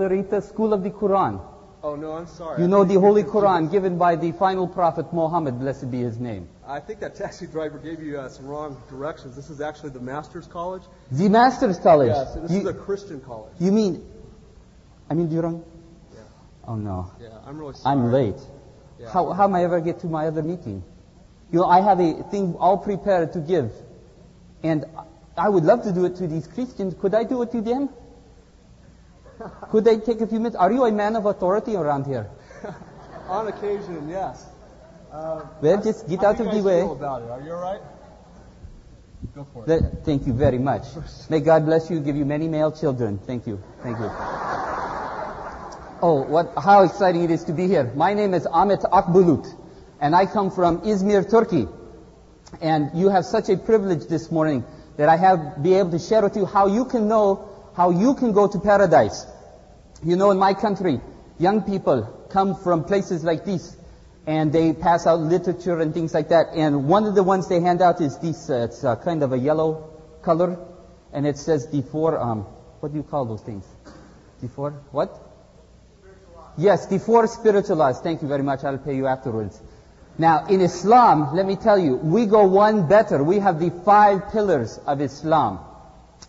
Larita School of the Quran. Oh, no, I'm sorry. You know the Holy. Quran given by the final prophet Muhammad, blessed be his name. I think that taxi driver gave you uh, some wrong directions. This is actually the Master's College. The Master's College. Yes, this you, is a Christian college. you mean, I mean, Durang? Yeah. Oh no, Yeah, I'm really sorry. I'm late. Yeah. How, how am I ever get to my other meeting? You know, I have a thing all prepared to give. And I would love to do it to these Christians. Could I do it to them? Could they take a few minutes? Are you a man of authority around here? On occasion, yes. Uh, Well, just get out of the way. about it? Are you all right? Go for it. Thank you very much. May God bless you, give you many male children. Thank you. Thank you. Oh, what, how exciting it is to be here. My name is Ahmet Akbulut, and I come from Izmir, Turkey. And you have such a privilege this morning that I have be able to share with you how you can know how you can go to paradise. You know, in my country, young people come from places like this, and they pass out literature and things like that. And one of the ones they hand out is this. Uh, it's uh, kind of a yellow color, and it says the four. Um, what do you call those things? The four what? Yes, the four spiritual laws. Thank you very much. I'll pay you afterwards. Now, in Islam, let me tell you, we go one better. We have the five pillars of Islam.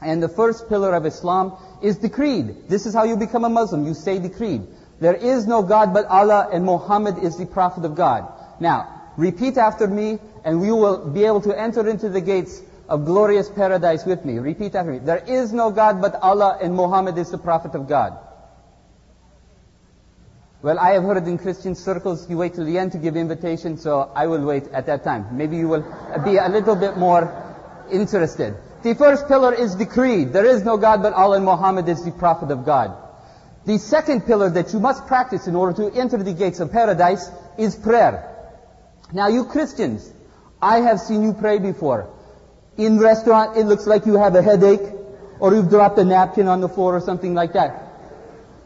And the first pillar of Islam is the creed. This is how you become a Muslim. You say the creed. There is no God but Allah and Muhammad is the prophet of God. Now, repeat after me and we will be able to enter into the gates of glorious paradise with me. Repeat after me. There is no God but Allah and Muhammad is the prophet of God. Well, I have heard in Christian circles you wait till the end to give invitation, so I will wait at that time. Maybe you will be a little bit more interested. The first pillar is the creed. There is no God but Allah and Muhammad is the prophet of God. The second pillar that you must practice in order to enter the gates of paradise is prayer. Now you Christians, I have seen you pray before. In restaurant, it looks like you have a headache, or you've dropped a napkin on the floor or something like that.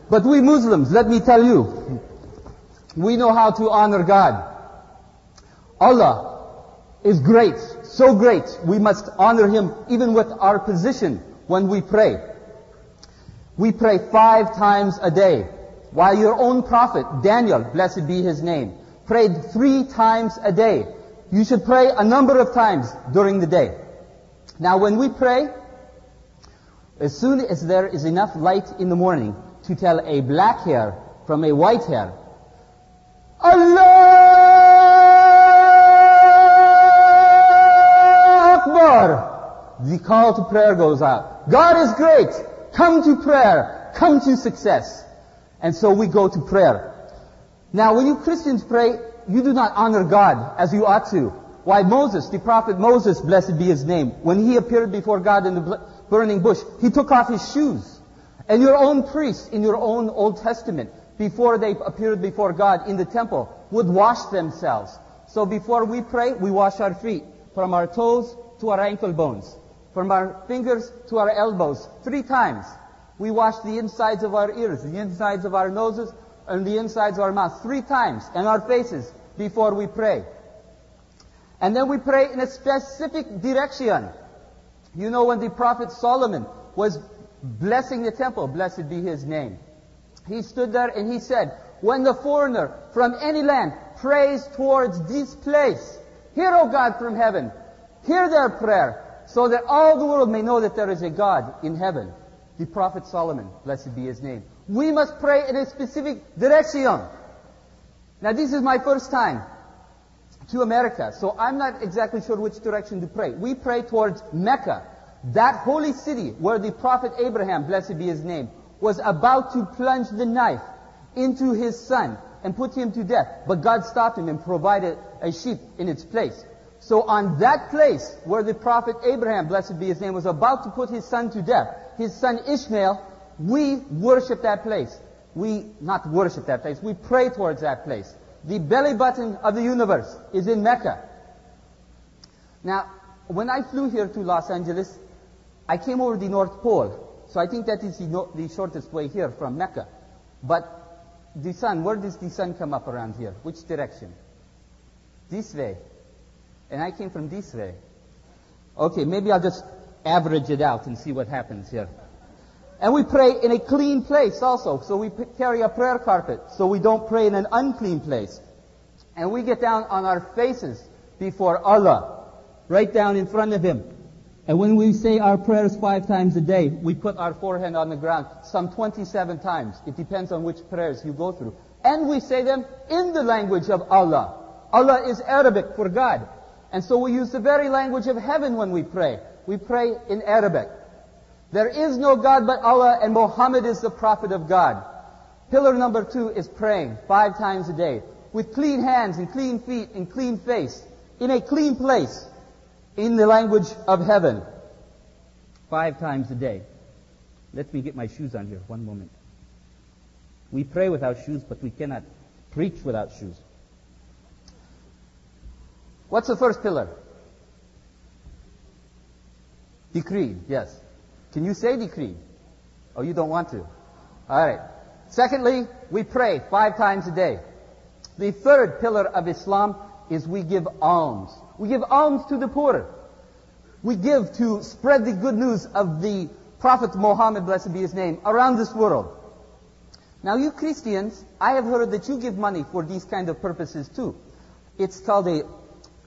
But we Muslims, let me tell you, we know how to honor God. Allah is great, so great, we must honor Him even with our position when we pray. We pray five times a day, while your own prophet, Daniel, blessed be his name, prayed three times a day. You should pray a number of times during the day. Now when we pray, as soon as there is enough light in the morning to tell a black hair from a white hair, Allah The call to prayer goes out. God is great! Come to prayer! Come to success! And so we go to prayer. Now when you Christians pray, you do not honor God as you ought to. Why Moses, the prophet Moses, blessed be his name, when he appeared before God in the burning bush, he took off his shoes. And your own priests in your own Old Testament, before they appeared before God in the temple, would wash themselves. So before we pray, we wash our feet from our toes to our ankle bones, from our fingers to our elbows, three times. We wash the insides of our ears, the insides of our noses, and the insides of our mouth three times, and our faces before we pray. And then we pray in a specific direction. You know when the prophet Solomon was blessing the temple, blessed be his name. He stood there and he said, when the foreigner from any land prays towards this place, hear, O God from heaven, hear their prayer, so that all the world may know that there is a God in heaven. The prophet Solomon, blessed be his name. We must pray in a specific direction. Now this is my first time to America, so I'm not exactly sure which direction to pray. We pray towards Mecca, that holy city where the prophet Abraham, blessed be his name, was about to plunge the knife into his son and put him to death. But God stopped him and provided a sheep in its place. So on that place where the prophet Abraham, blessed be his name, was about to put his son to death, his son Ishmael, we worship that place. We not worship that place, we pray towards that place. The belly button of the universe is in Mecca. Now, when I flew here to Los Angeles, I came over the North Pole. So I think that is the, no, the shortest way here from Mecca. But the sun, where does the sun come up around here? Which direction? This way. And I came from this way. Okay, maybe I'll just average it out and see what happens here. And we pray in a clean place also. So we carry a prayer carpet so we don't pray in an unclean place. And we get down on our faces before Allah, right down in front of Him. And when we say our prayers five times a day, we put our forehead on the ground some 27 times. It depends on which prayers you go through. And we say them in the language of Allah. Allah is Arabic for God. And so we use the very language of heaven when we pray. We pray in Arabic. There is no God but Allah and Muhammad is the prophet of God. Pillar number two is praying five times a day with clean hands and clean feet and clean face in a clean place in the language of heaven. Five times a day. Let me get my shoes on here. One moment. We pray without shoes, but we cannot preach without shoes. What's the first pillar? Decree, yes. Can you say decree? Oh, you don't want to? Alright. Secondly, we pray five times a day. The third pillar of Islam is we give alms. We give alms to the poor. We give to spread the good news of the Prophet Muhammad, blessed be his name, around this world. Now you Christians, I have heard that you give money for these kind of purposes too. It's called a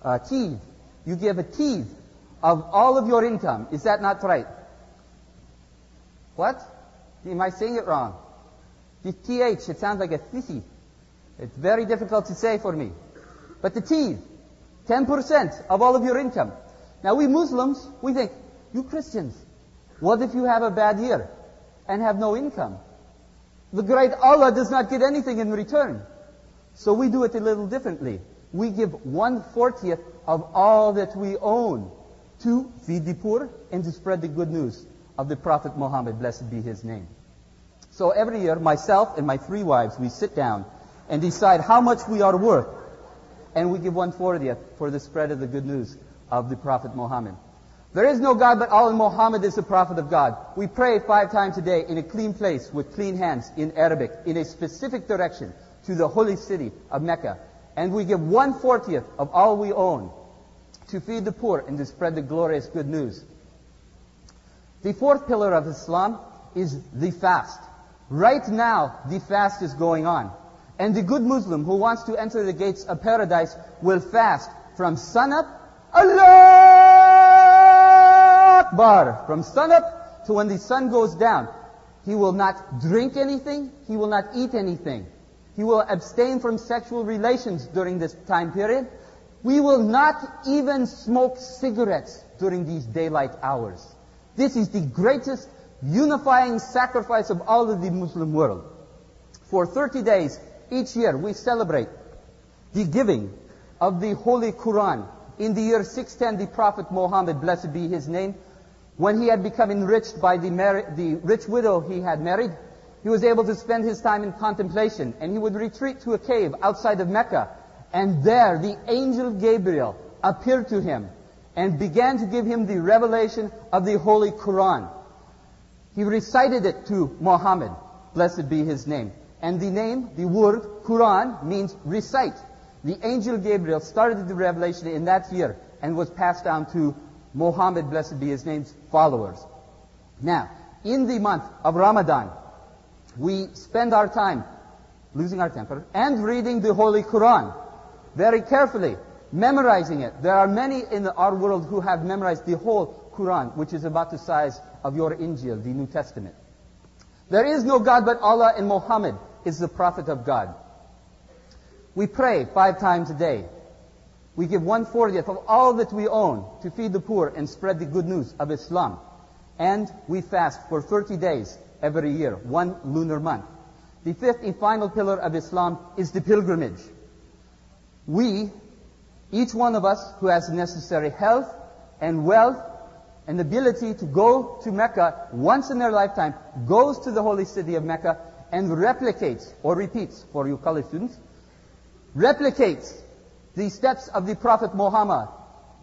uh, tithe. You give a tithe of all of your income. Is that not right? What? Am I saying it wrong? The th, it sounds like a thithi. It's very difficult to say for me. But the tithe, 10% of all of your income. Now we Muslims, we think, you Christians, what if you have a bad year and have no income? The great Allah does not get anything in return. So we do it a little differently. We give one fortieth of all that we own to feed the poor and to spread the good news of the Prophet Muhammad, blessed be his name. So every year, myself and my three wives, we sit down and decide how much we are worth, and we give one fortieth for the spread of the good news of the Prophet Muhammad. There is no God but Allah, and Muhammad is the Prophet of God. We pray five times a day in a clean place with clean hands in Arabic, in a specific direction to the holy city of Mecca. And we give one fortieth of all we own to feed the poor and to spread the glorious good news. The fourth pillar of Islam is the fast. Right now, the fast is going on. And the good Muslim who wants to enter the gates of paradise will fast from sunup, Allah Akbar, from sunup to when the sun goes down. He will not drink anything, he will not eat anything. He will abstain from sexual relations during this time period. We will not even smoke cigarettes during these daylight hours. This is the greatest unifying sacrifice of all of the Muslim world. For 30 days each year we celebrate the giving of the Holy Quran. In the year 610, the Prophet Muhammad, blessed be his name, when he had become enriched by the, mar- the rich widow he had married, he was able to spend his time in contemplation, and he would retreat to a cave outside of Mecca, and there the angel Gabriel appeared to him and began to give him the revelation of the Holy Quran. He recited it to Muhammad, blessed be his name. And the name, the word Quran means recite. The angel Gabriel started the revelation in that year and was passed down to Muhammad, blessed be his name's followers. Now, in the month of Ramadan, we spend our time losing our temper and reading the Holy Quran very carefully, memorizing it. There are many in our world who have memorized the whole Quran, which is about the size of your Injil, the New Testament. There is no God but Allah and Muhammad is the prophet of God. We pray five times a day. We give one fortieth of all that we own to feed the poor and spread the good news of Islam. And we fast for 30 days every year, one lunar month. The fifth and final pillar of Islam is the pilgrimage. We, each one of us who has necessary health and wealth and ability to go to Mecca once in their lifetime, goes to the holy city of Mecca and replicates or repeats for you college students, replicates the steps of the Prophet Muhammad,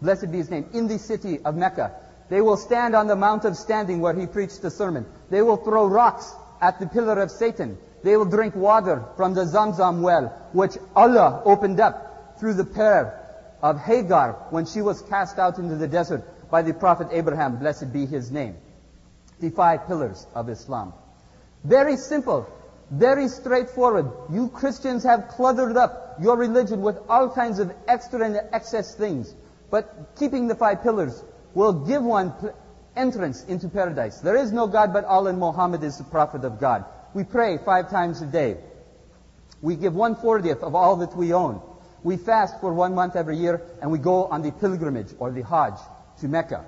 blessed be his name, in the city of Mecca. They will stand on the Mount of Standing where he preached the sermon. They will throw rocks at the pillar of Satan. They will drink water from the Zamzam well, which Allah opened up through the prayer of Hagar when she was cast out into the desert by the Prophet Abraham, blessed be his name. The five pillars of Islam. Very simple. Very straightforward. You Christians have cluttered up your religion with all kinds of extra and excess things. But keeping the five pillars will give one entrance into paradise. There is no God but Allah and Muhammad is the prophet of God. We pray five times a day. We give one fortieth of all that we own. We fast for one month every year and we go on the pilgrimage or the Hajj to Mecca.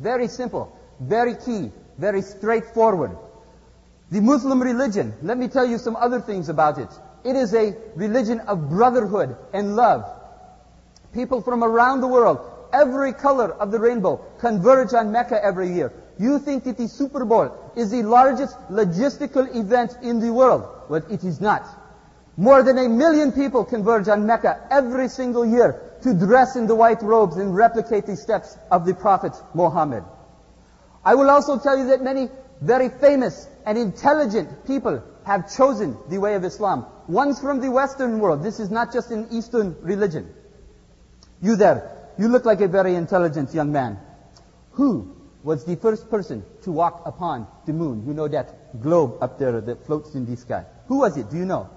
Very simple, very key, very straightforward. The Muslim religion, let me tell you some other things about it. It is a religion of brotherhood and love. People from around the world, every color of the rainbow, converge on Mecca every year. You think that the Super Bowl is the largest logistical event in the world, but it is not. More than a million people converge on Mecca every single year to dress in the white robes and replicate the steps of the Prophet Muhammad. I will also tell you that many very famous and intelligent people have chosen the way of Islam. One's from the Western world. This is not just an Eastern religion. You there, you look like a very intelligent young man. Who was the first person to walk upon the moon? You know that globe up there that floats in the sky. Who was it? Do you know?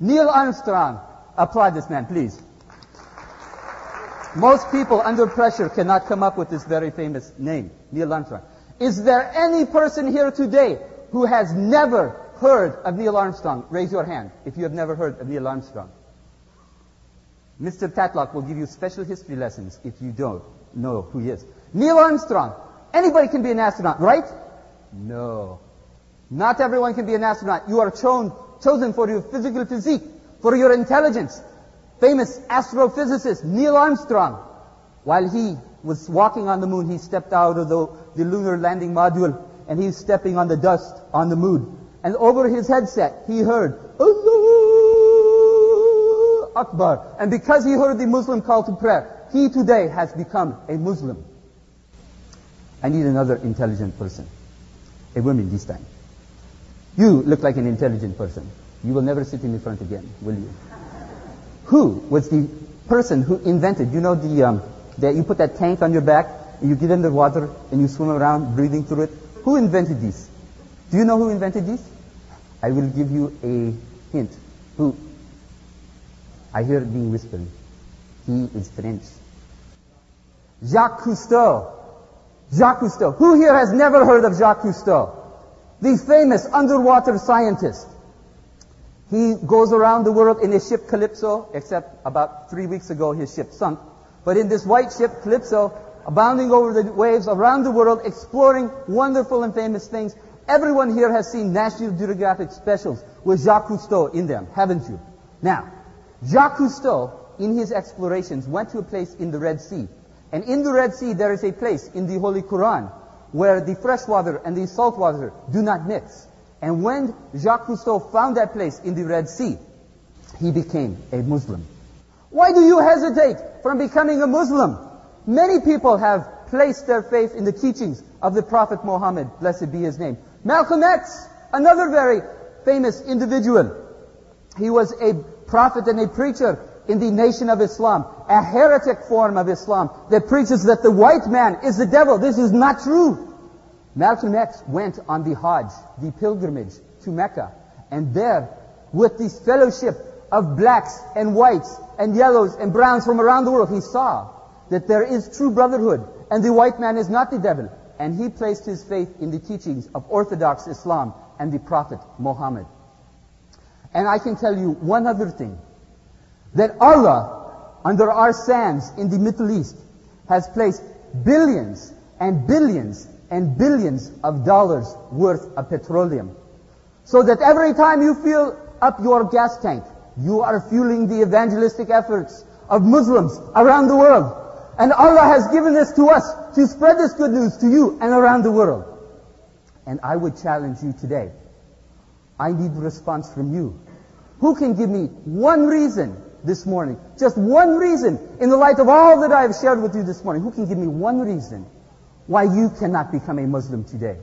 Neil Armstrong. Applaud this man, please. Most people under pressure cannot come up with this very famous name, Neil Armstrong. Is there any person here today who has never heard of Neil Armstrong? Raise your hand if you have never heard of Neil Armstrong. Mr. Tatlock will give you special history lessons if you don't know who he is. Neil Armstrong. Anybody can be an astronaut, right? No. Not everyone can be an astronaut. You are chosen, for your physical physique, for your intelligence. Famous astrophysicist Neil Armstrong, while he was walking on the moon, he stepped out of the, the lunar landing module and he's stepping on the dust on the moon. And over his headset, he heard, Akbar. And because he heard the Muslim call to prayer, he today has become a Muslim. I need another intelligent person. A woman this time. You look like an intelligent person. You will never sit in the front again, will you? Who was the person who invented, you know the, um, that you put that tank on your back, and you get in the water, and you swim around breathing through it? Who invented this? Do you know who invented this? I will give you a hint. Who? I hear it being whispered. He is French. Jacques Cousteau. Jacques Cousteau. Who here has never heard of Jacques Cousteau? The famous underwater scientist. He goes around the world in his ship Calypso, except about three weeks ago his ship sunk. But in this white ship Calypso, abounding over the waves around the world, exploring wonderful and famous things. Everyone here has seen National Geographic specials with Jacques Cousteau in them, haven't you? Now, Jacques Cousteau, in his explorations, went to a place in the Red Sea. And in the Red Sea, there is a place in the Holy Quran where the fresh water and the salt water do not mix. And when Jacques Cousteau found that place in the Red Sea, he became a Muslim. Why do you hesitate from becoming a Muslim? Many people have placed their faith in the teachings of the Prophet Muhammad, blessed be his name. Malcolm X, another very famous individual. He was a prophet and a preacher in the nation of Islam, a heretic form of Islam that preaches that the white man is the devil. This is not true. Malcolm X went on the Hajj, the pilgrimage to Mecca, and there, with this fellowship of blacks and whites and yellows and browns from around the world, he saw that there is true brotherhood and the white man is not the devil. And he placed his faith in the teachings of Orthodox Islam and the Prophet Muhammad. And I can tell you one other thing. That Allah, under our sands in the Middle East, has placed billions and billions and billions of dollars worth of petroleum. So that every time you fill up your gas tank, you are fueling the evangelistic efforts of Muslims around the world. And Allah has given this to us to spread this good news to you and around the world. And I would challenge you today. I need a response from you. Who can give me one reason this morning? Just one reason in the light of all that I have shared with you this morning. Who can give me one reason why you cannot become a Muslim today?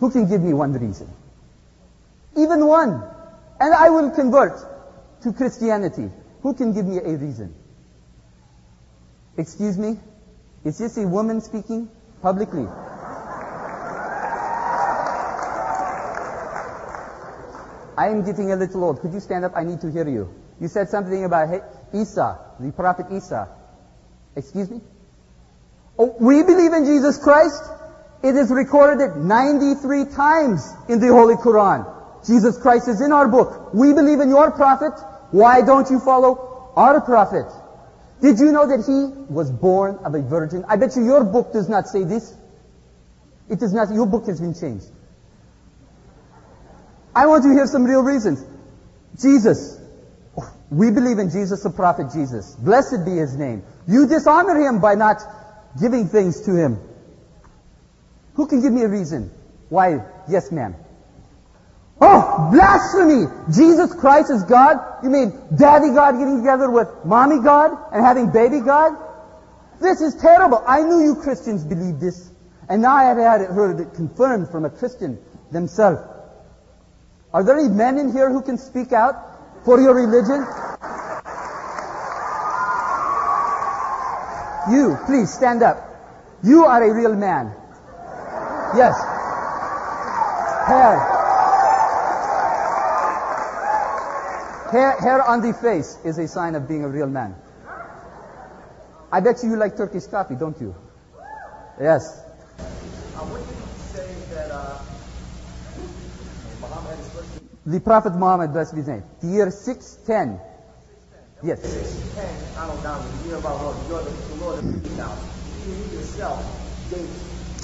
Who can give me one reason? Even one. And I will convert to Christianity. Who can give me a reason? Excuse me? Is this a woman speaking publicly? I am getting a little old. Could you stand up? I need to hear you. You said something about Isa, the prophet Isa. Excuse me? Oh, we believe in Jesus Christ. It is recorded 93 times in the Holy Quran. Jesus Christ is in our book. We believe in your prophet. Why don't you follow our prophet? Did you know that he was born of a virgin? I bet you your book does not say this. It does not. Your book has been changed. I want to hear some real reasons. Jesus. We believe in Jesus, the prophet Jesus. Blessed be his name. You dishonor him by not giving things to him. Who can give me a reason? Why? Yes, ma'am. Oh, blasphemy! Jesus Christ is God? You mean Daddy God getting together with Mommy God and having baby God? This is terrible. I knew you Christians believed this. And now I have heard it confirmed from a Christian themselves. Are there any men in here who can speak out for your religion? You, please stand up. You are a real man. Yes. Hair. Hair, hair on the face is a sign of being a real man. I bet you you like Turkish coffee, don't you? Yes. The Prophet Muhammad, blessed be his name. The year 610. Yes. 610, I don't know, the year of our Lord. You're the, the Lord of the now. You yourself gave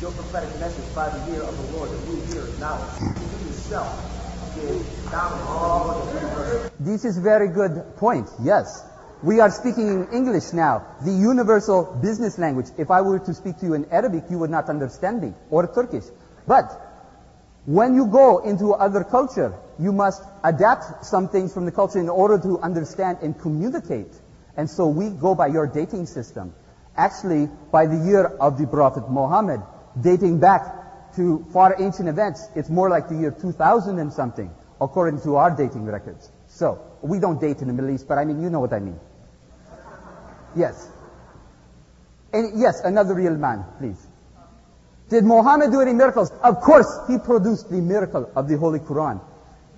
your prophetic message by the year of the Lord that we hear now. You yourself gave all of the universe. This is very good point. Yes. We are speaking in English now, the universal business language. If I were to speak to you in Arabic, you would not understand me, or Turkish. But when you go into other culture, you must adapt some things from the culture in order to understand and communicate. And so we go by your dating system. Actually, by the year of the Prophet Muhammad, dating back to far ancient events, it's more like the year 2000 and something, according to our dating records. So, we don't date in the Middle East, but I mean, you know what I mean. Yes. And yes, another real man, please. Did Muhammad do any miracles? Of course, he produced the miracle of the Holy Quran.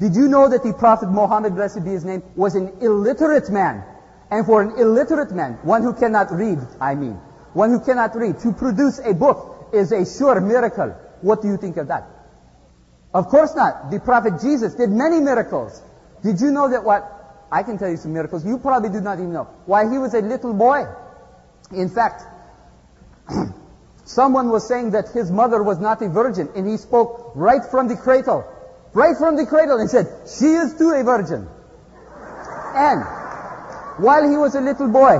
Did you know that the Prophet Muhammad, blessed be his name, was an illiterate man? And for an illiterate man, one who cannot read, I mean, one who cannot read, to produce a book is a sure miracle. What do you think of that? Of course not. The Prophet Jesus did many miracles. Did you know that what? I can tell you some miracles. You probably do not even know. Why, he was a little boy. In fact, someone was saying that his mother was not a virgin, and he spoke right from the cradle right from the cradle and said, she is too a virgin. And while he was a little boy,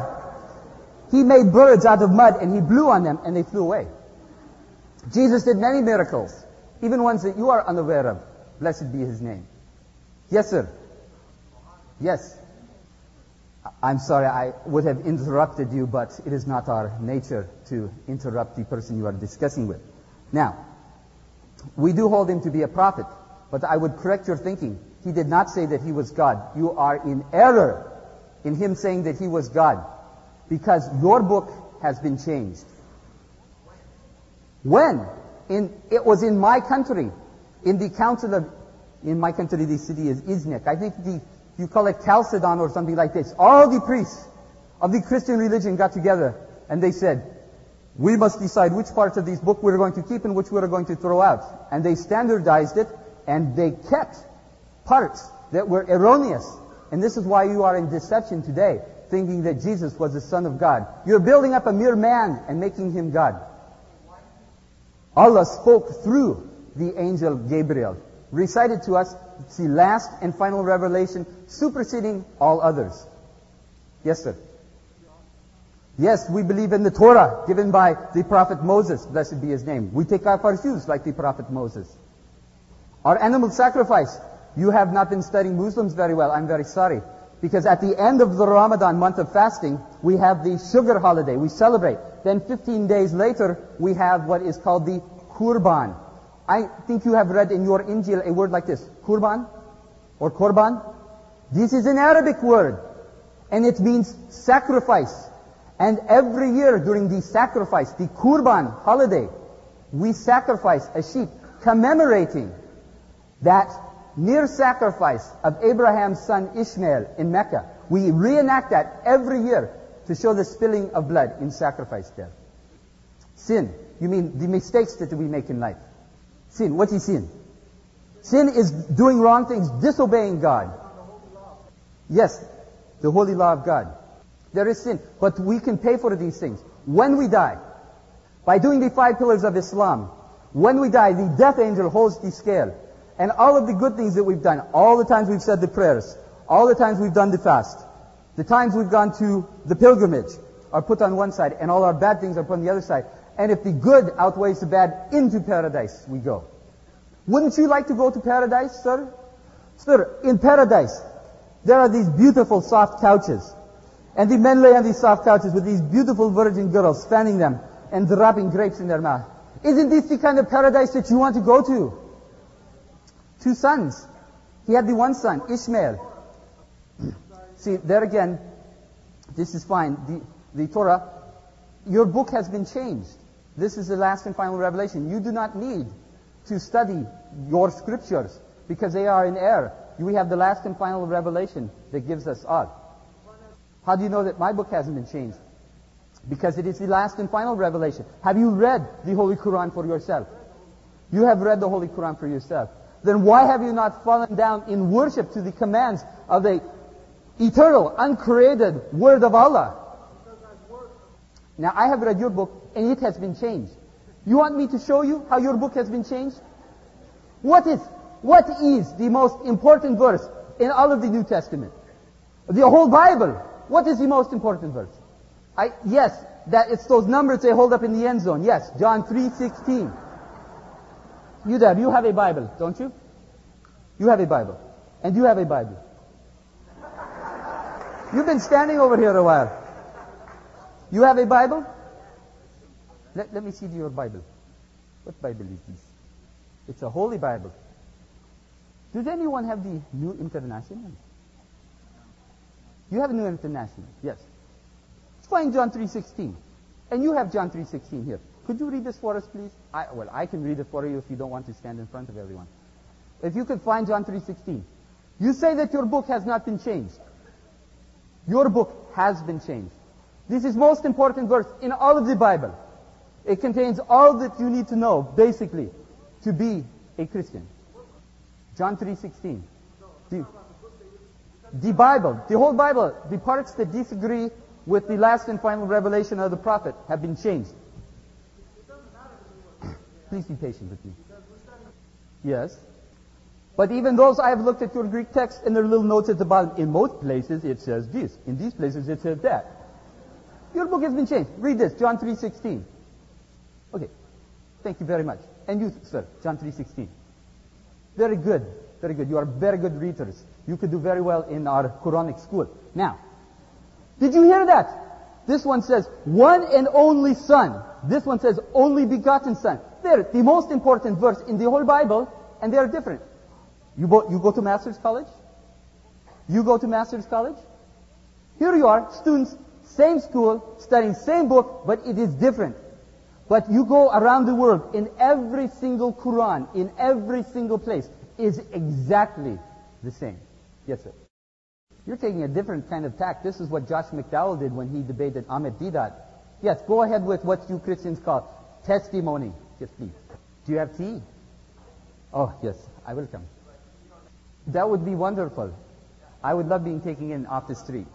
he made birds out of mud and he blew on them and they flew away. Jesus did many miracles, even ones that you are unaware of. Blessed be his name. Yes, sir. Yes. I'm sorry, I would have interrupted you, but it is not our nature to interrupt the person you are discussing with. Now, we do hold him to be a prophet. But I would correct your thinking. He did not say that he was God. You are in error in him saying that he was God. Because your book has been changed. When? In, it was in my country. In the council of, in my country the city is Iznik. I think the, you call it Chalcedon or something like this. All the priests of the Christian religion got together and they said, we must decide which parts of this book we're going to keep and which we're going to throw out. And they standardized it and they kept parts that were erroneous. And this is why you are in deception today, thinking that Jesus was the Son of God. You're building up a mere man and making him God. Allah spoke through the angel Gabriel, recited to us the last and final revelation, superseding all others. Yes, sir. Yes, we believe in the Torah given by the prophet Moses, blessed be his name. We take off our shoes like the prophet Moses. Our animal sacrifice. You have not been studying Muslims very well. I'm very sorry. Because at the end of the Ramadan month of fasting, we have the sugar holiday. We celebrate. Then 15 days later, we have what is called the Kurban. I think you have read in your Injil a word like this. Kurban? Or Korban? This is an Arabic word. And it means sacrifice. And every year during the sacrifice, the Kurban holiday, we sacrifice a sheep commemorating that near sacrifice of Abraham's son Ishmael in Mecca. We reenact that every year to show the spilling of blood in sacrifice there. Sin. You mean the mistakes that we make in life. Sin. What is sin? Sin is doing wrong things, disobeying God. Yes, the holy law of God. There is sin, but we can pay for these things when we die. By doing the five pillars of Islam, when we die, the death angel holds the scale. And all of the good things that we've done, all the times we've said the prayers, all the times we've done the fast, the times we've gone to the pilgrimage are put on one side, and all our bad things are put on the other side. And if the good outweighs the bad, into paradise we go. Wouldn't you like to go to paradise, sir? Sir, in paradise, there are these beautiful soft couches. And the men lay on these soft couches with these beautiful virgin girls fanning them and dropping grapes in their mouth. Isn't this the kind of paradise that you want to go to? Two sons. He had the one son, Ishmael. See, there again, this is fine. The, the Torah, your book has been changed. This is the last and final revelation. You do not need to study your scriptures because they are in error. We have the last and final revelation that gives us all. How do you know that my book hasn't been changed? Because it is the last and final revelation. Have you read the Holy Quran for yourself? You have read the Holy Quran for yourself. Then why have you not fallen down in worship to the commands of the eternal, uncreated Word of Allah? Now I have read your book and it has been changed. You want me to show you how your book has been changed? What is, what is the most important verse in all of the New Testament? The whole Bible. What is the most important verse? I, yes, that it's those numbers they hold up in the end zone. Yes, John 3.16. You there, you have a Bible, don't you? You have a Bible. And you have a Bible. You've been standing over here a while. You have a Bible? Let, let me see your Bible. What Bible is this? It's a holy Bible. Does anyone have the New International? You have a New International, yes. Find John 3.16. And you have John 3.16 here. Could you read this for us, please? I, well, I can read it for you if you don't want to stand in front of everyone. If you could find John 3.16. You say that your book has not been changed. Your book has been changed. This is most important verse in all of the Bible. It contains all that you need to know, basically, to be a Christian. John 3.16. The, the Bible, the whole Bible, the parts that disagree with the last and final revelation of the prophet have been changed. Please be patient with me. Yes. But even those, I have looked at your Greek text and there are little notes at the bottom. In most places it says this. In these places it says that. Your book has been changed. Read this, John 3.16. Okay. Thank you very much. And you, sir, John 3.16. Very good. Very good. You are very good readers. You could do very well in our Quranic school. Now, did you hear that? This one says, one and only son. This one says, only begotten son. They're the most important verse in the whole Bible, and they are different. You, bo- you go to Master's College? You go to Master's College? Here you are, students, same school, studying same book, but it is different. But you go around the world, in every single Quran, in every single place, is exactly the same. Yes, sir. You're taking a different kind of tack. This is what Josh McDowell did when he debated Ahmed Deedat. Yes, go ahead with what you Christians call testimony. Yes, please. Do you have tea? Oh, yes, I will come. That would be wonderful. I would love being taken in off the street.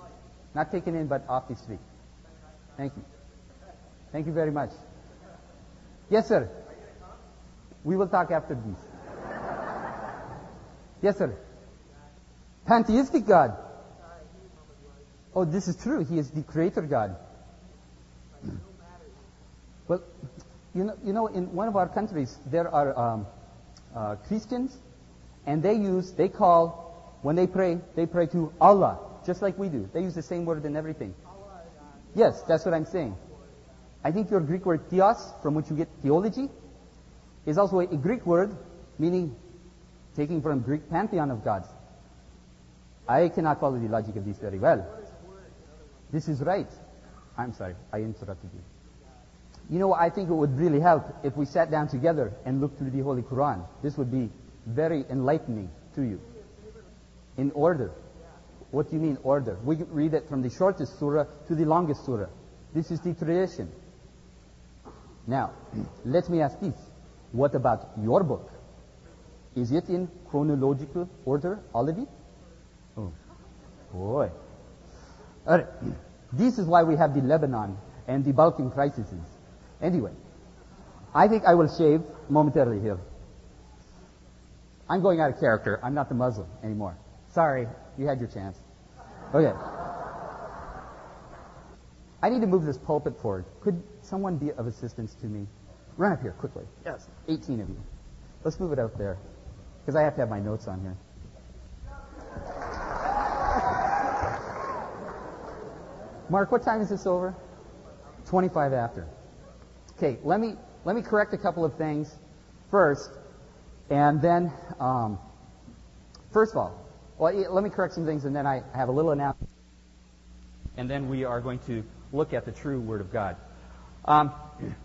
Not taken in, but off the street. Thank you. Thank you very much. Yes, sir. We will talk after this. Yes, sir. Pantheistic God. Oh, this is true. He is the creator God. well, you know, you know, in one of our countries, there are um, uh, Christians, and they use, they call, when they pray, they pray to Allah, just like we do. They use the same word in everything. Yes, that's what I'm saying. I think your Greek word theos, from which you get theology, is also a Greek word meaning taking from Greek pantheon of gods. I cannot follow the logic of this very well. This is right. I'm sorry, I interrupted you. You know, I think it would really help if we sat down together and looked through the Holy Quran. This would be very enlightening to you? In order. What do you mean order? We read it from the shortest surah to the longest surah. This is the tradition. Now, let me ask this. What about your book? Is it in chronological order, all of it? Oh, boy. All right. This is why we have the Lebanon and the Balkan crises. Anyway, I think I will shave momentarily here. I'm going out of character. I'm not the Muslim anymore. Sorry, you had your chance. Okay. I need to move this pulpit forward. Could someone be of assistance to me? Run up here quickly. Yes. 18 of you. Let's move it out there. Because I have to have my notes on here. Mark, what time is this over? 25 after. Okay, let me let me correct a couple of things first, and then um, first of all, well, let me correct some things, and then I have a little announcement, and then we are going to look at the true Word of God. Um,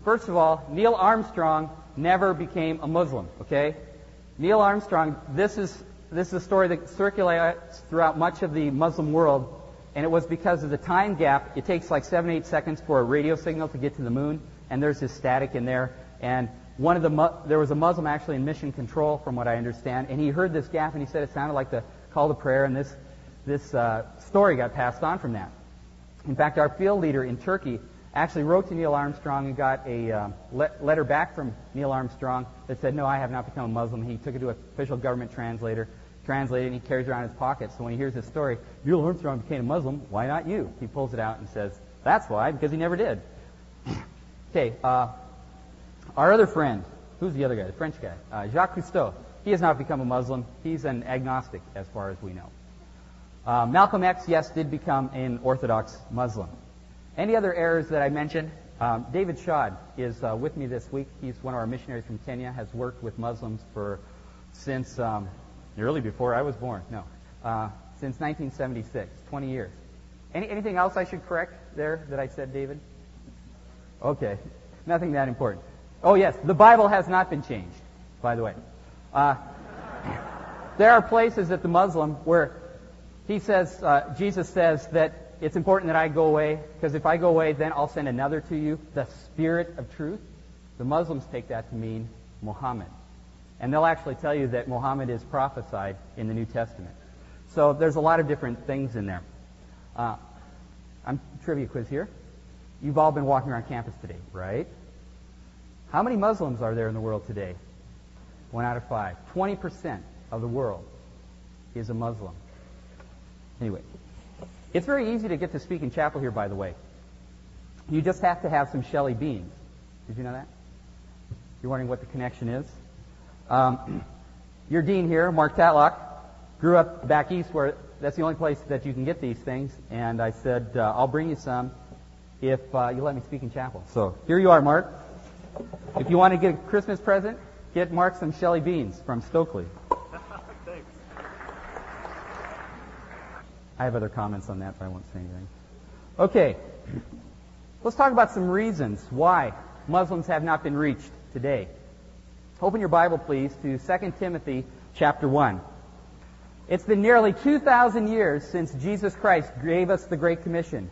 first of all, Neil Armstrong never became a Muslim. Okay, Neil Armstrong. This is this is a story that circulates throughout much of the Muslim world and it was because of the time gap. It takes like seven, eight seconds for a radio signal to get to the moon, and there's this static in there. And one of the there was a Muslim actually in mission control, from what I understand, and he heard this gap, and he said it sounded like the call to prayer, and this this uh, story got passed on from that. In fact, our field leader in Turkey actually wrote to Neil Armstrong and got a uh, le- letter back from Neil Armstrong that said, "No, I have not become a Muslim." He took it to an official government translator translated and he carries around in his pocket. So when he hears this story, Neil Armstrong became a Muslim, why not you? He pulls it out and says, that's why, because he never did. okay, uh, our other friend, who's the other guy, the French guy, uh, Jacques Cousteau. He has not become a Muslim. He's an agnostic, as far as we know. Uh, Malcolm X, yes, did become an Orthodox Muslim. Any other errors that I mentioned? Um, David Shad is uh, with me this week. He's one of our missionaries from Kenya, has worked with Muslims for since um, Nearly before I was born. No. Uh, since 1976, 20 years. Any, anything else I should correct there that I said, David? Okay. Nothing that important. Oh, yes. The Bible has not been changed, by the way. Uh, there are places that the Muslim where he says, uh, Jesus says that it's important that I go away because if I go away, then I'll send another to you, the Spirit of truth. The Muslims take that to mean Muhammad. And they'll actually tell you that Muhammad is prophesied in the New Testament. So there's a lot of different things in there. Uh, I'm trivia quiz here. You've all been walking around campus today, right? How many Muslims are there in the world today? One out of five. 20% of the world is a Muslim. Anyway, it's very easy to get to speak in chapel here, by the way. You just have to have some Shelly beans. Did you know that? You're wondering what the connection is? Um, your dean here, Mark Tatlock, grew up back east where that's the only place that you can get these things. And I said, uh, I'll bring you some if uh, you let me speak in chapel. So here you are, Mark. If you want to get a Christmas present, get Mark some Shelly beans from Stokely. Thanks. I have other comments on that, but I won't say anything. Okay. Let's talk about some reasons why Muslims have not been reached today. Open your Bible, please, to 2 Timothy chapter 1. It's been nearly 2,000 years since Jesus Christ gave us the Great Commission.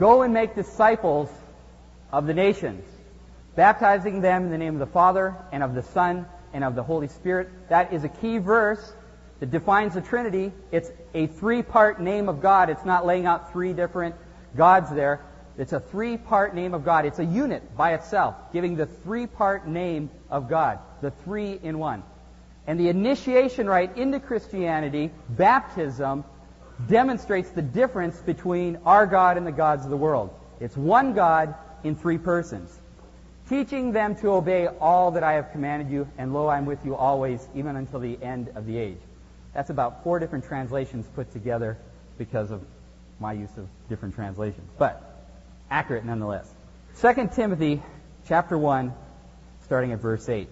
Go and make disciples of the nations, baptizing them in the name of the Father and of the Son and of the Holy Spirit. That is a key verse that defines the Trinity. It's a three-part name of God. It's not laying out three different gods there. It's a three-part name of God. It's a unit by itself, giving the three-part name of God, the three in one. And the initiation rite into Christianity, baptism, demonstrates the difference between our God and the gods of the world. It's one God in three persons. Teaching them to obey all that I have commanded you, and lo, I am with you always, even until the end of the age. That's about four different translations put together because of my use of different translations. But accurate nonetheless. 2 Timothy chapter 1, starting at verse 8.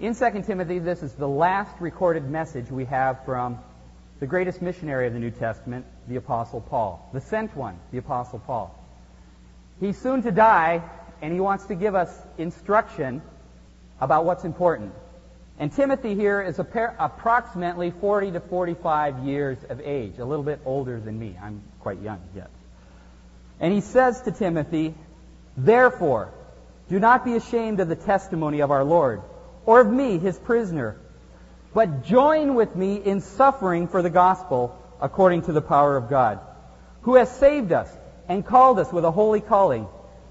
In 2 Timothy, this is the last recorded message we have from the greatest missionary of the New Testament, the Apostle Paul. The sent one, the Apostle Paul. He's soon to die, and he wants to give us instruction about what's important. And Timothy here is approximately 40 to 45 years of age, a little bit older than me. I'm quite young yet. And he says to Timothy, Therefore, do not be ashamed of the testimony of our Lord, or of me, his prisoner, but join with me in suffering for the gospel according to the power of God, who has saved us and called us with a holy calling,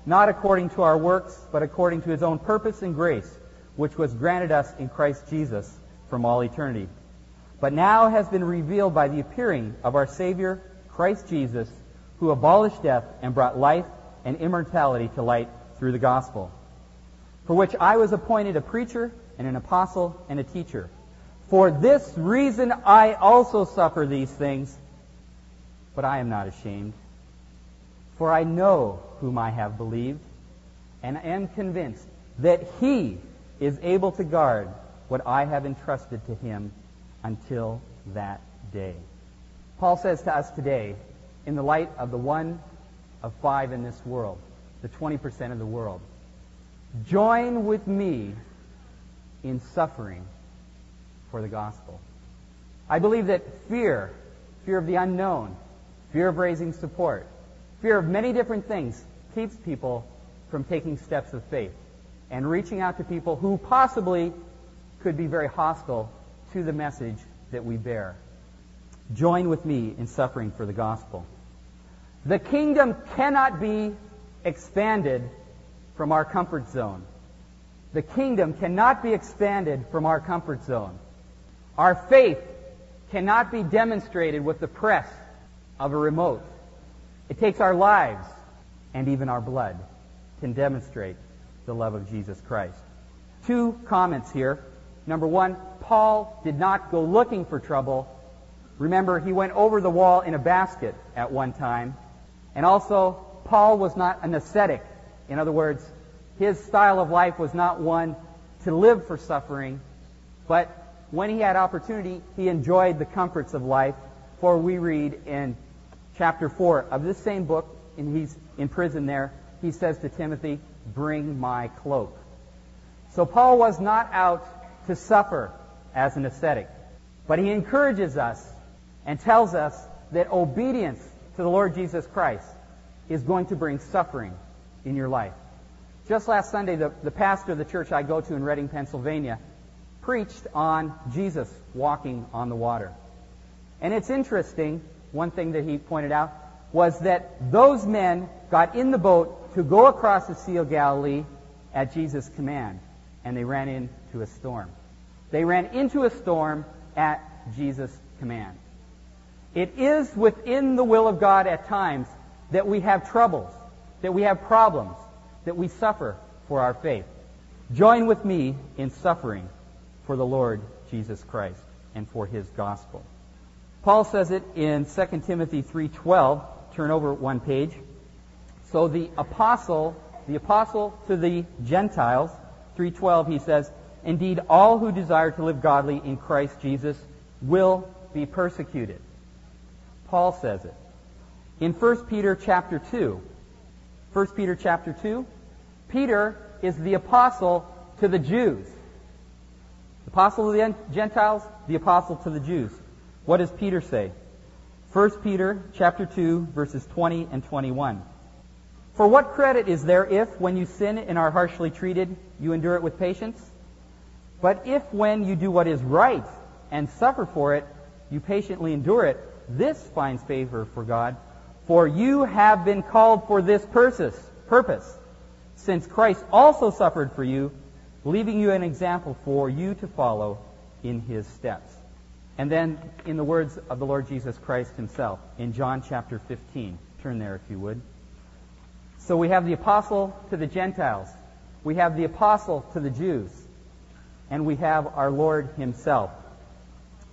not according to our works, but according to his own purpose and grace which was granted us in Christ Jesus from all eternity, but now has been revealed by the appearing of our Savior, Christ Jesus, who abolished death and brought life and immortality to light through the gospel, for which I was appointed a preacher and an apostle and a teacher. For this reason I also suffer these things, but I am not ashamed. For I know whom I have believed, and am convinced that he is able to guard what I have entrusted to him until that day. Paul says to us today, in the light of the one of five in this world, the 20% of the world, join with me in suffering for the gospel. I believe that fear, fear of the unknown, fear of raising support, fear of many different things keeps people from taking steps of faith and reaching out to people who possibly could be very hostile to the message that we bear. Join with me in suffering for the gospel. The kingdom cannot be expanded from our comfort zone. The kingdom cannot be expanded from our comfort zone. Our faith cannot be demonstrated with the press of a remote. It takes our lives and even our blood to demonstrate the love of Jesus Christ. Two comments here. Number one, Paul did not go looking for trouble. Remember, he went over the wall in a basket at one time. And also, Paul was not an ascetic. In other words, his style of life was not one to live for suffering, but when he had opportunity, he enjoyed the comforts of life. For we read in chapter 4 of this same book, and he's in prison there, he says to Timothy, Bring my cloak. So Paul was not out to suffer as an ascetic, but he encourages us and tells us that obedience to the Lord Jesus Christ is going to bring suffering in your life. Just last Sunday, the, the pastor of the church I go to in Reading, Pennsylvania, preached on Jesus walking on the water. And it's interesting, one thing that he pointed out was that those men got in the boat to go across the Sea of Galilee at Jesus' command, and they ran into a storm. They ran into a storm at Jesus' command. It is within the will of God at times that we have troubles, that we have problems, that we suffer for our faith. Join with me in suffering for the Lord Jesus Christ and for his gospel. Paul says it in 2 Timothy 3:12. Turn over one page. So the apostle, the apostle to the Gentiles, 3:12 he says, "Indeed all who desire to live godly in Christ Jesus will be persecuted." Paul says it. In 1 Peter chapter 2, 1 Peter chapter 2, Peter is the apostle to the Jews. Apostle to the Gentiles, the apostle to the Jews. What does Peter say? 1 Peter chapter 2 verses 20 and 21. For what credit is there if, when you sin and are harshly treated, you endure it with patience? But if, when you do what is right and suffer for it, you patiently endure it, this finds favor for God. For you have been called for this purpose, purpose, since Christ also suffered for you, leaving you an example for you to follow in his steps. And then, in the words of the Lord Jesus Christ himself, in John chapter 15, turn there if you would. So we have the apostle to the Gentiles. We have the apostle to the Jews. And we have our Lord himself.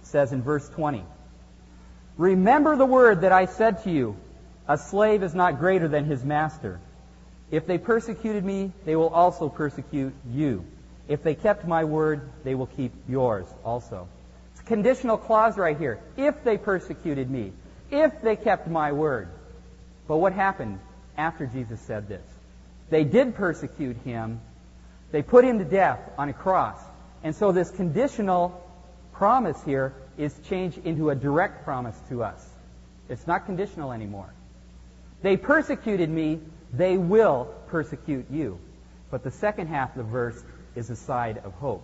It says in verse 20, Remember the word that I said to you, a slave is not greater than his master. If they persecuted me, they will also persecute you. If they kept my word, they will keep yours also. It's a conditional clause right here. If they persecuted me, if they kept my word. But what happened? after Jesus said this. They did persecute him. They put him to death on a cross. And so this conditional promise here is changed into a direct promise to us. It's not conditional anymore. They persecuted me, they will persecute you. But the second half of the verse is a side of hope.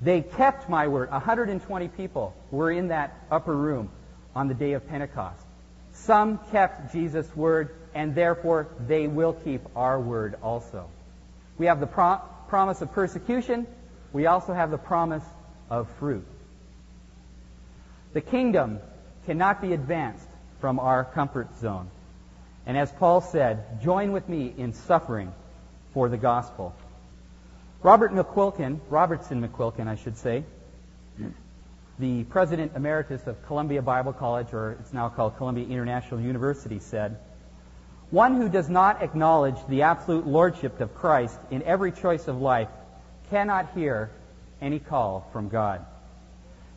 They kept my word. 120 people were in that upper room on the day of Pentecost. Some kept Jesus' word, and therefore they will keep our word also. We have the pro- promise of persecution. We also have the promise of fruit. The kingdom cannot be advanced from our comfort zone. And as Paul said, join with me in suffering for the gospel. Robert McQuilkin, Robertson McQuilkin, I should say, the president emeritus of Columbia Bible College, or it's now called Columbia International University, said, One who does not acknowledge the absolute lordship of Christ in every choice of life cannot hear any call from God.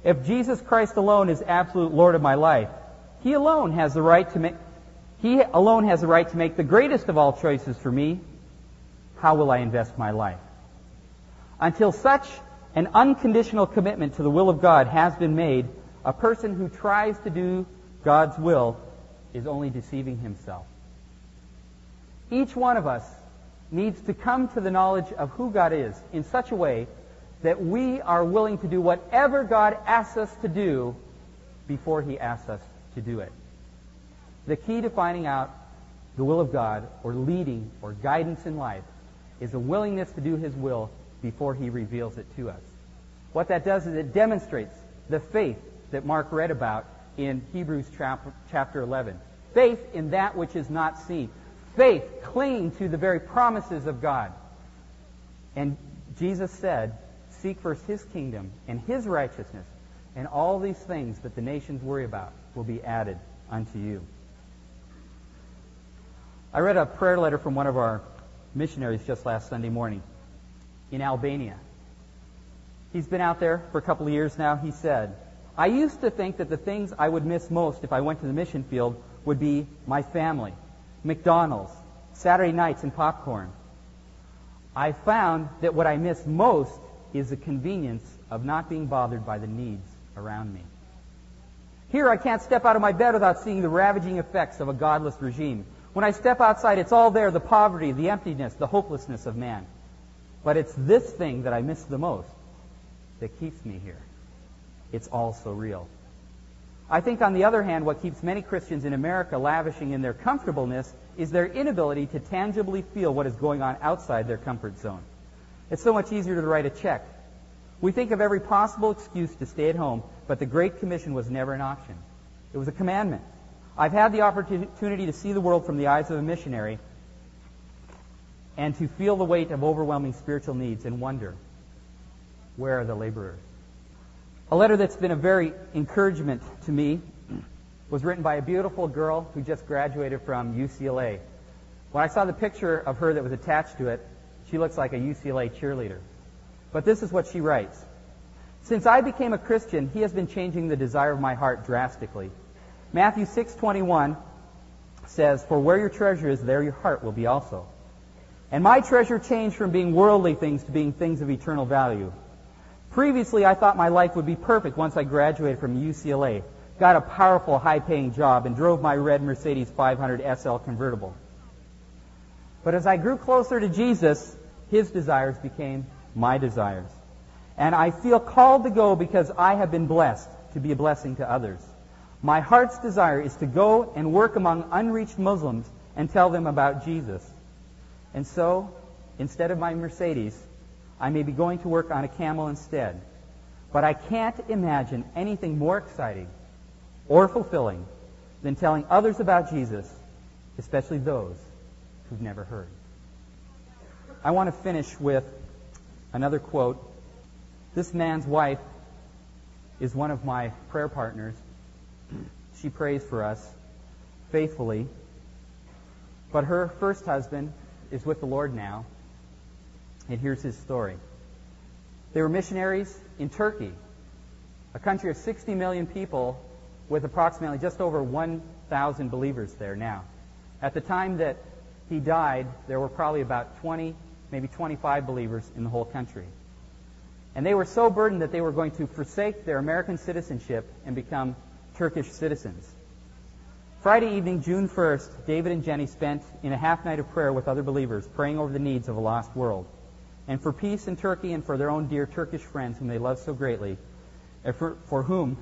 If Jesus Christ alone is absolute Lord of my life, He alone has the right to make, He alone has the right to make the greatest of all choices for me. How will I invest my life? Until such an unconditional commitment to the will of God has been made, a person who tries to do God's will is only deceiving himself. Each one of us needs to come to the knowledge of who God is in such a way that we are willing to do whatever God asks us to do before He asks us to do it. The key to finding out the will of God or leading or guidance in life is a willingness to do His will before He reveals it to us. What that does is it demonstrates the faith that Mark read about in Hebrews chapter 11. Faith in that which is not seen. Faith clinging to the very promises of God. And Jesus said, Seek first His kingdom and His righteousness, and all these things that the nations worry about will be added unto you. I read a prayer letter from one of our missionaries just last Sunday morning in Albania. He's been out there for a couple of years now. He said, I used to think that the things I would miss most if I went to the mission field would be my family, McDonald's, Saturday nights, and popcorn. I found that what I miss most is the convenience of not being bothered by the needs around me. Here, I can't step out of my bed without seeing the ravaging effects of a godless regime. When I step outside, it's all there the poverty, the emptiness, the hopelessness of man. But it's this thing that I miss the most that keeps me here. It's all so real. I think, on the other hand, what keeps many Christians in America lavishing in their comfortableness is their inability to tangibly feel what is going on outside their comfort zone. It's so much easier to write a check. We think of every possible excuse to stay at home, but the Great Commission was never an option. It was a commandment. I've had the opportunity to see the world from the eyes of a missionary and to feel the weight of overwhelming spiritual needs and wonder where are the laborers? A letter that's been a very encouragement to me was written by a beautiful girl who just graduated from UCLA. When I saw the picture of her that was attached to it, she looks like a UCLA cheerleader. But this is what she writes. Since I became a Christian, he has been changing the desire of my heart drastically. Matthew 6:21 says, "For where your treasure is, there your heart will be also." And my treasure changed from being worldly things to being things of eternal value. Previously, I thought my life would be perfect once I graduated from UCLA, got a powerful, high-paying job, and drove my red Mercedes 500 SL convertible. But as I grew closer to Jesus, his desires became my desires. And I feel called to go because I have been blessed to be a blessing to others. My heart's desire is to go and work among unreached Muslims and tell them about Jesus. And so, instead of my Mercedes, I may be going to work on a camel instead. But I can't imagine anything more exciting or fulfilling than telling others about Jesus, especially those who've never heard. I want to finish with another quote. This man's wife is one of my prayer partners. She prays for us faithfully. But her first husband is with the Lord now. And here's his story. They were missionaries in Turkey, a country of 60 million people with approximately just over 1,000 believers there now. At the time that he died, there were probably about 20, maybe 25 believers in the whole country. And they were so burdened that they were going to forsake their American citizenship and become Turkish citizens. Friday evening, June 1st, David and Jenny spent in a half night of prayer with other believers, praying over the needs of a lost world, and for peace in Turkey and for their own dear Turkish friends whom they loved so greatly, and for, for whom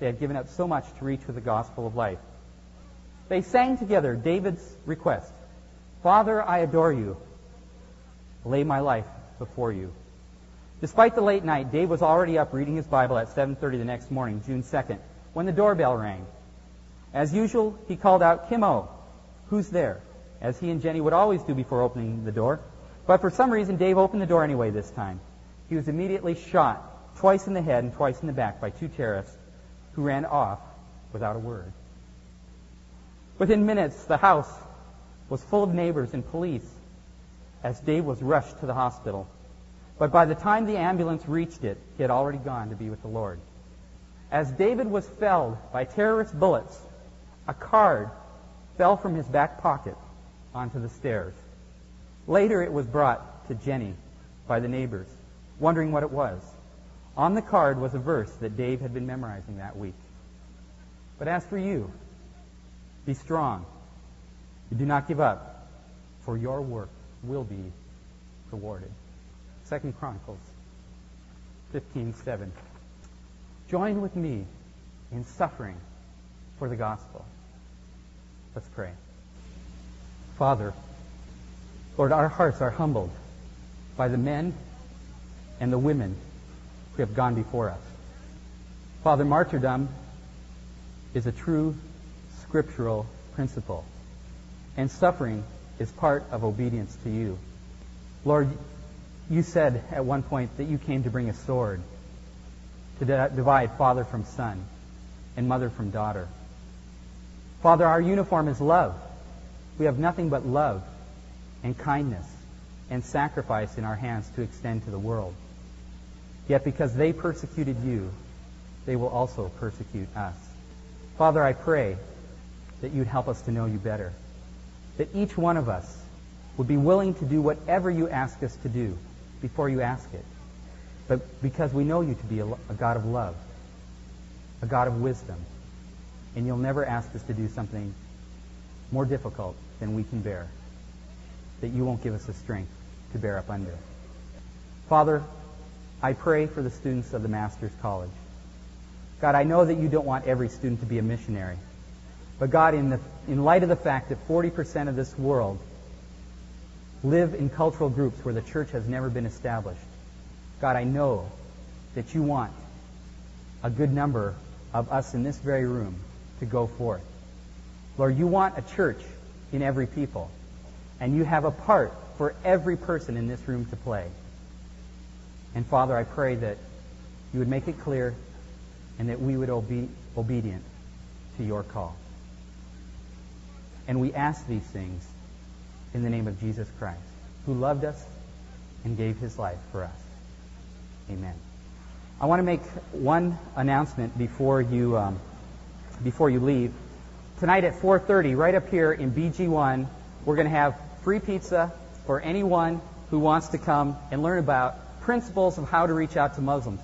they had given up so much to reach with the gospel of life. They sang together David's request Father, I adore you. Lay my life before you. Despite the late night, Dave was already up reading his Bible at 7:30 the next morning, June 2nd, when the doorbell rang. As usual, he called out, "Kimmo, who's there?" as he and Jenny would always do before opening the door. But for some reason, Dave opened the door anyway this time. He was immediately shot twice in the head and twice in the back by two terrorists who ran off without a word. Within minutes, the house was full of neighbors and police as Dave was rushed to the hospital. But by the time the ambulance reached it, he had already gone to be with the Lord. As David was felled by terrorist bullets, a card fell from his back pocket onto the stairs. Later, it was brought to Jenny by the neighbors, wondering what it was. On the card was a verse that Dave had been memorizing that week. But as for you, be strong. You do not give up, for your work will be rewarded. Second Chronicles 15:7. Join with me in suffering for the gospel. Let's pray. Father, Lord, our hearts are humbled by the men and the women who have gone before us. Father, martyrdom is a true scriptural principle, and suffering is part of obedience to you. Lord, you said at one point that you came to bring a sword to divide father from son and mother from daughter. Father, our uniform is love. We have nothing but love and kindness and sacrifice in our hands to extend to the world. Yet because they persecuted you, they will also persecute us. Father, I pray that you'd help us to know you better. That each one of us would be willing to do whatever you ask us to do before you ask it. But because we know you to be a, God of love, a God of wisdom, and you'll never ask us to do something more difficult than we can bear, that you won't give us the strength to bear up under. Father, I pray for the students of the Master's College. God, I know that you don't want every student to be a missionary. But God, in, the, in light of the fact that 40% of this world live in cultural groups where the church has never been established, God, I know that you want a good number of us in this very room to go forth. Lord, you want a church in every people. And you have a part for every person in this room to play. And Father, I pray that you would make it clear and that we would be obedient to your call. And we ask these things in the name of Jesus Christ, who loved us and gave his life for us. Amen. I want to make one announcement before you um, before you leave. Tonight at 4:30, right up here in BG1, we're going to have free pizza for anyone who wants to come and learn about principles of how to reach out to Muslims.